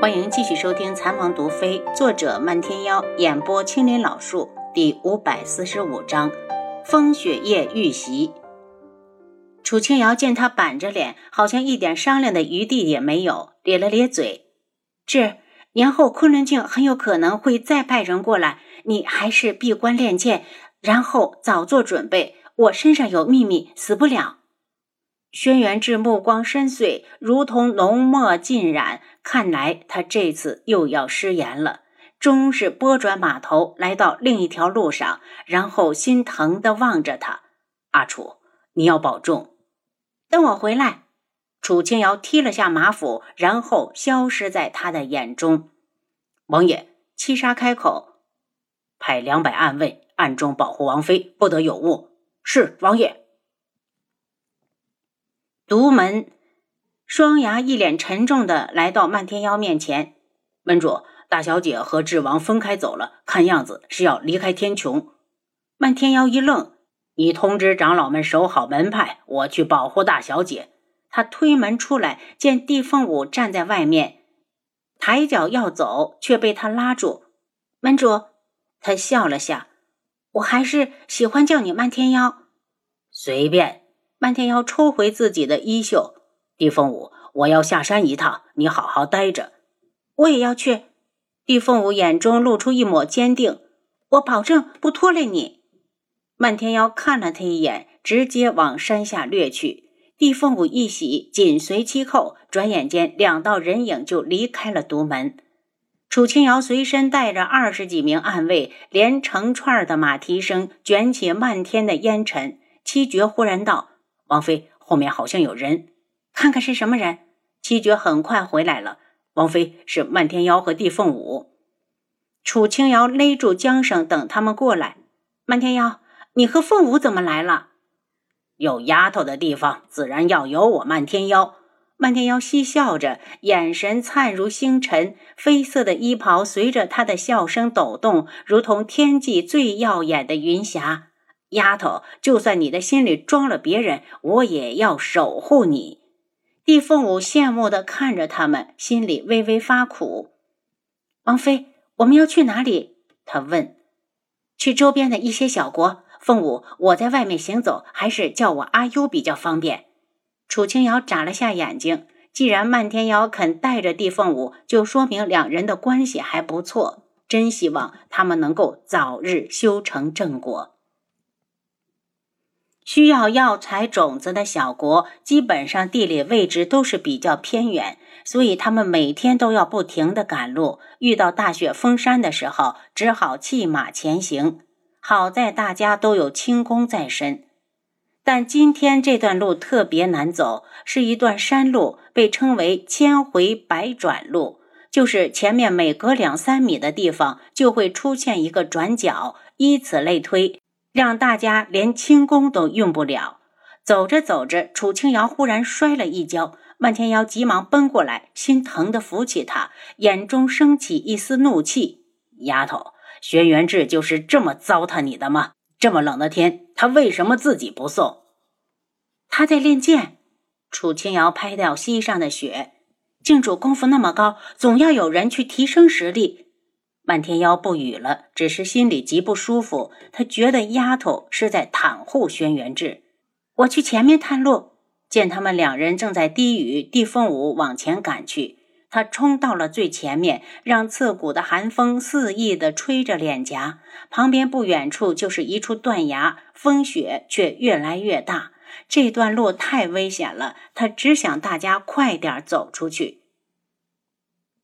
欢迎继续收听《残王毒妃》，作者漫天妖，演播青林老树，第五百四十五章：风雪夜遇袭。楚清瑶见他板着脸，好像一点商量的余地也没有，咧了咧嘴：“这年后昆仑镜很有可能会再派人过来，你还是闭关练剑，然后早做准备。我身上有秘密，死不了。”轩辕志目光深邃，如同浓墨浸染。看来他这次又要失言了。终是拨转马头，来到另一条路上，然后心疼地望着他：“阿楚，你要保重。等我回来。”楚清瑶踢了下马腹，然后消失在他的眼中。王爷，七杀开口：“派两百暗卫暗中保护王妃，不得有误。”是王爷。独门，双牙一脸沉重的来到漫天妖面前。门主，大小姐和智王分开走了，看样子是要离开天穹。漫天妖一愣：“你通知长老们守好门派，我去保护大小姐。”他推门出来，见地凤舞站在外面，抬脚要走，却被他拉住。门主，他笑了下：“我还是喜欢叫你漫天妖。”随便。漫天妖抽回自己的衣袖，地凤舞，我要下山一趟，你好好待着。我也要去。地凤舞眼中露出一抹坚定，我保证不拖累你。漫天妖看了他一眼，直接往山下掠去。地凤舞一喜，紧随其后。转眼间，两道人影就离开了独门。楚清瑶随身带着二十几名暗卫，连成串的马蹄声卷起漫天的烟尘。七绝忽然道。王妃，后面好像有人，看看是什么人。七绝很快回来了。王妃是漫天妖和地凤舞。楚清瑶勒住缰绳，等他们过来。漫天妖，你和凤舞怎么来了？有丫头的地方，自然要有我漫天妖。漫天妖嬉笑着，眼神灿如星辰，绯色的衣袍随着他的笑声抖动，如同天际最耀眼的云霞。丫头，就算你的心里装了别人，我也要守护你。地凤舞羡慕地看着他们，心里微微发苦。王妃，我们要去哪里？他问。去周边的一些小国。凤舞，我在外面行走，还是叫我阿优比较方便。楚清瑶眨了下眼睛。既然漫天妖肯带着地凤舞，就说明两人的关系还不错。真希望他们能够早日修成正果。需要药材种子的小国，基本上地理位置都是比较偏远，所以他们每天都要不停的赶路。遇到大雪封山的时候，只好弃马前行。好在大家都有轻功在身，但今天这段路特别难走，是一段山路，被称为千回百转路，就是前面每隔两三米的地方就会出现一个转角，以此类推。让大家连轻功都用不了。走着走着，楚清瑶忽然摔了一跤，漫天瑶急忙奔过来，心疼的扶起她，眼中升起一丝怒气：“丫头，轩辕志就是这么糟蹋你的吗？这么冷的天，他为什么自己不送？他在练剑。”楚清瑶拍掉膝上的雪：“郡主功夫那么高，总要有人去提升实力。”漫天妖不语了，只是心里极不舒服。他觉得丫头是在袒护轩辕志。我去前面探路，见他们两人正在低语，地凤舞往前赶去。他冲到了最前面，让刺骨的寒风肆意地吹着脸颊。旁边不远处就是一处断崖，风雪却越来越大。这段路太危险了，他只想大家快点走出去。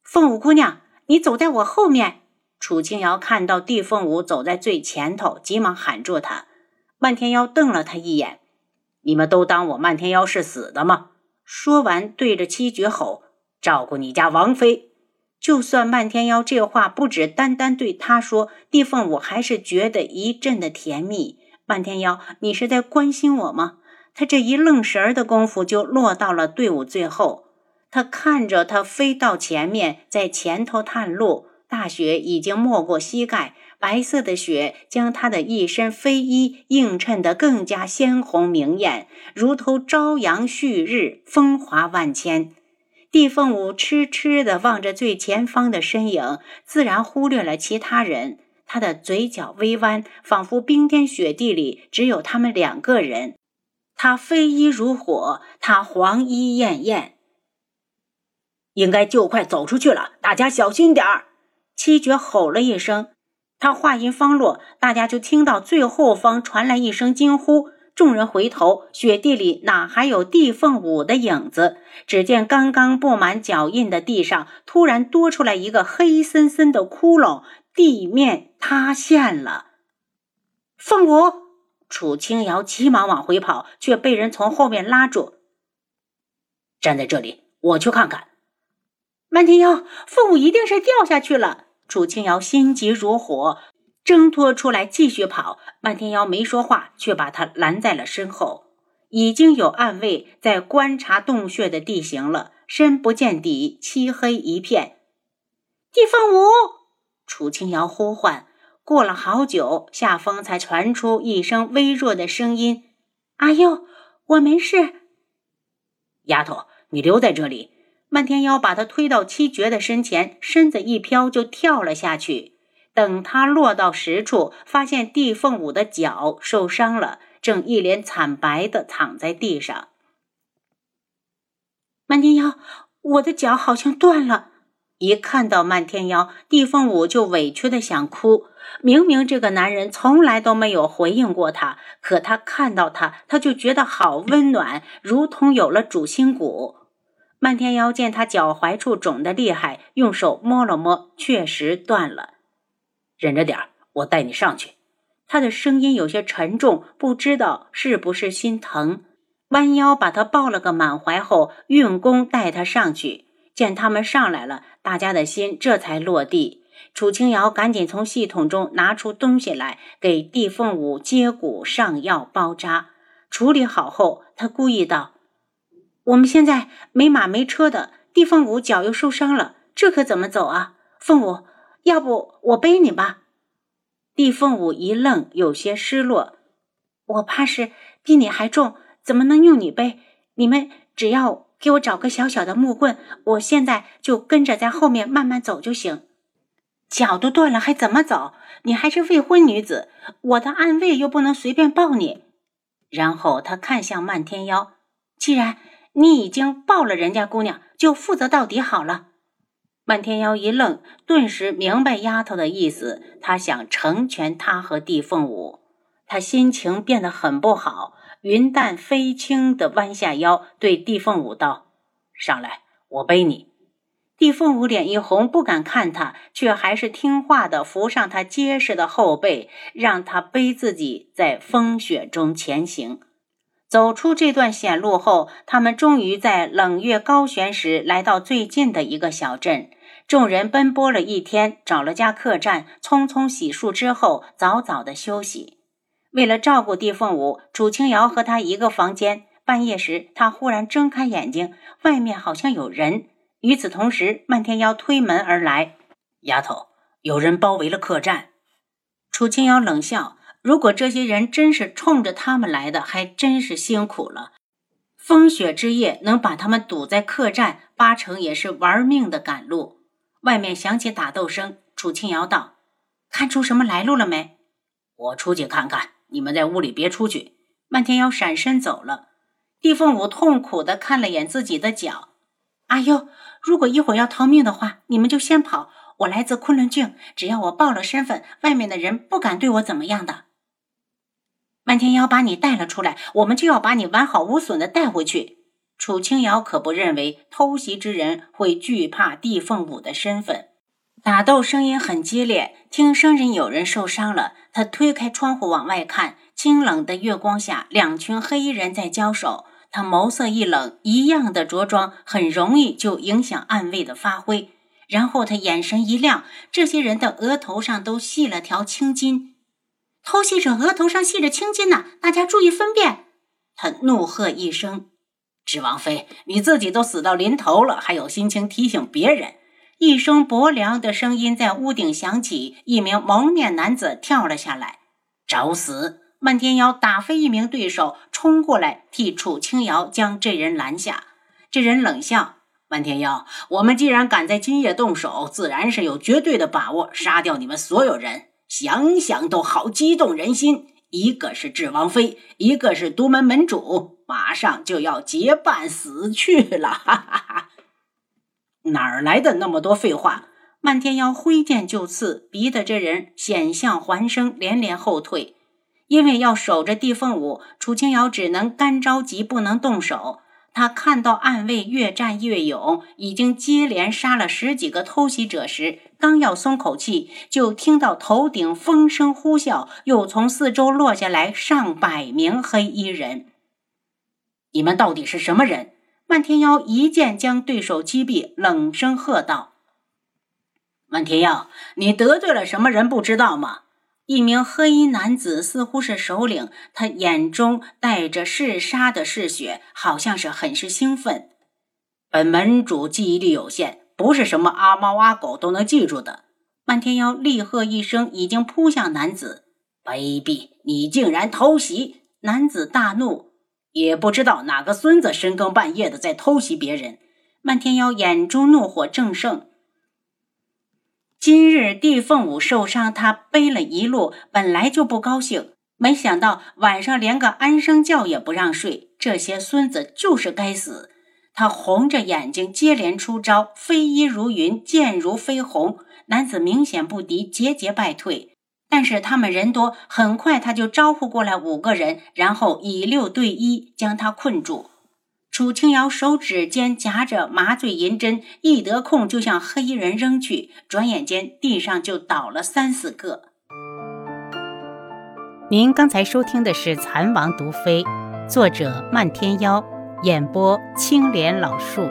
凤舞姑娘，你走在我后面。楚清瑶看到地凤舞走在最前头，急忙喊住他。漫天妖瞪了他一眼：“你们都当我漫天妖是死的吗？”说完，对着七绝吼：“照顾你家王妃！”就算漫天妖这话不止单单对他说，地凤舞还是觉得一阵的甜蜜。漫天妖，你是在关心我吗？他这一愣神儿的功夫，就落到了队伍最后。他看着他飞到前面，在前头探路。大雪已经没过膝盖，白色的雪将他的一身飞衣映衬得更加鲜红明艳，如同朝阳旭日，风华万千。帝凤舞痴痴地望着最前方的身影，自然忽略了其他人。他的嘴角微弯，仿佛冰天雪地里只有他们两个人。他飞衣如火，他黄衣艳艳，应该就快走出去了，大家小心点儿！七绝吼了一声。他话音方落，大家就听到最后方传来一声惊呼。众人回头，雪地里哪还有地凤舞的影子？只见刚刚布满脚印的地上，突然多出来一个黑森森的窟窿，地面塌陷了。凤舞，楚清瑶急忙往回跑，却被人从后面拉住。站在这里，我去看看。漫天妖，凤舞一定是掉下去了。楚清瑶心急如火。挣脱出来，继续跑。漫天妖没说话，却把他拦在了身后。已经有暗卫在观察洞穴的地形了，深不见底，漆黑一片。地凤舞，楚清瑶呼唤。过了好久，下风才传出一声微弱的声音：“阿佑，我没事。”丫头，你留在这里。漫天妖把他推到七绝的身前，身子一飘，就跳了下去。等他落到实处，发现地凤舞的脚受伤了，正一脸惨白的躺在地上。漫天妖，我的脚好像断了。一看到漫天妖，地凤舞就委屈的想哭。明明这个男人从来都没有回应过他，可他看到他，他就觉得好温暖，如同有了主心骨。漫天妖见他脚踝处肿得厉害，用手摸了摸，确实断了。忍着点儿，我带你上去。他的声音有些沉重，不知道是不是心疼。弯腰把他抱了个满怀后，运功带他上去。见他们上来了，大家的心这才落地。楚清瑶赶紧从系统中拿出东西来，给地凤舞接骨、上药、包扎。处理好后，他故意道：“我们现在没马没车的，地凤舞脚又受伤了，这可怎么走啊？凤舞。”要不我背你吧？地凤舞一愣，有些失落。我怕是比你还重，怎么能用你背？你们只要给我找个小小的木棍，我现在就跟着在后面慢慢走就行。脚都断了，还怎么走？你还是未婚女子，我的暗卫又不能随便抱你。然后他看向漫天妖，既然你已经抱了人家姑娘，就负责到底好了。漫天妖一愣，顿时明白丫头的意思。他想成全她和地凤舞，他心情变得很不好，云淡飞轻地弯下腰，对地凤舞道：“上来，我背你。”地凤舞脸一红，不敢看他，却还是听话地扶上他结实的后背，让他背自己在风雪中前行。走出这段险路后，他们终于在冷月高悬时来到最近的一个小镇。众人奔波了一天，找了家客栈，匆匆洗漱之后，早早的休息。为了照顾地凤舞，楚清瑶和他一个房间。半夜时，他忽然睁开眼睛，外面好像有人。与此同时，漫天妖推门而来：“丫头，有人包围了客栈。”楚清瑶冷笑：“如果这些人真是冲着他们来的，还真是辛苦了。风雪之夜，能把他们堵在客栈，八成也是玩命的赶路。”外面响起打斗声，楚清瑶道：“看出什么来路了没？我出去看看，你们在屋里别出去。”漫天妖闪身走了。地凤舞痛苦的看了眼自己的脚：“阿优，如果一会儿要逃命的话，你们就先跑。我来自昆仑郡，只要我报了身份，外面的人不敢对我怎么样的。漫天妖把你带了出来，我们就要把你完好无损的带回去。”楚清瑶可不认为偷袭之人会惧怕地凤舞的身份。打斗声音很激烈，听声人有人受伤了。他推开窗户往外看，清冷的月光下，两群黑衣人在交手。他眸色一冷，一样的着装很容易就影响暗卫的发挥。然后他眼神一亮，这些人的额头上都系了条青筋。偷袭者额头上系着青筋呢，大家注意分辨！他怒喝一声。智王妃，你自己都死到临头了，还有心情提醒别人？一声薄凉的声音在屋顶响起，一名蒙面男子跳了下来，找死！漫天妖打飞一名对手，冲过来替楚清瑶将这人拦下。这人冷笑：“漫天妖，我们既然敢在今夜动手，自然是有绝对的把握杀掉你们所有人。想想都好激动人心。一个是智王妃，一个是独门门主，马上就要结伴死去了。哈哈哈！哪儿来的那么多废话？漫天妖挥剑就刺，逼得这人险象环生，连连后退。因为要守着地凤舞，楚清瑶只能干着急，不能动手。他看到暗卫越战越勇，已经接连杀了十几个偷袭者时，刚要松口气，就听到头顶风声呼啸，又从四周落下来上百名黑衣人。你们到底是什么人？漫天妖一剑将对手击毙，冷声喝道：“漫天妖，你得罪了什么人？不知道吗？”一名黑衣男子似乎是首领，他眼中带着嗜杀的嗜血，好像是很是兴奋。本门主记忆力有限，不是什么阿猫阿狗都能记住的。漫天妖厉喝一声，已经扑向男子。卑鄙！你竟然偷袭！男子大怒，也不知道哪个孙子深更半夜的在偷袭别人。漫天妖眼中怒火正盛。今日地凤舞受伤，他背了一路，本来就不高兴，没想到晚上连个安生觉也不让睡。这些孙子就是该死！他红着眼睛接连出招，飞衣如云，剑如飞鸿。男子明显不敌，节节败退。但是他们人多，很快他就招呼过来五个人，然后以六对一将他困住。楚清瑶手指间夹着麻醉银针，一得空就向黑衣人扔去，转眼间地上就倒了三四个。您刚才收听的是《蚕王毒妃》，作者漫天妖，演播青莲老树。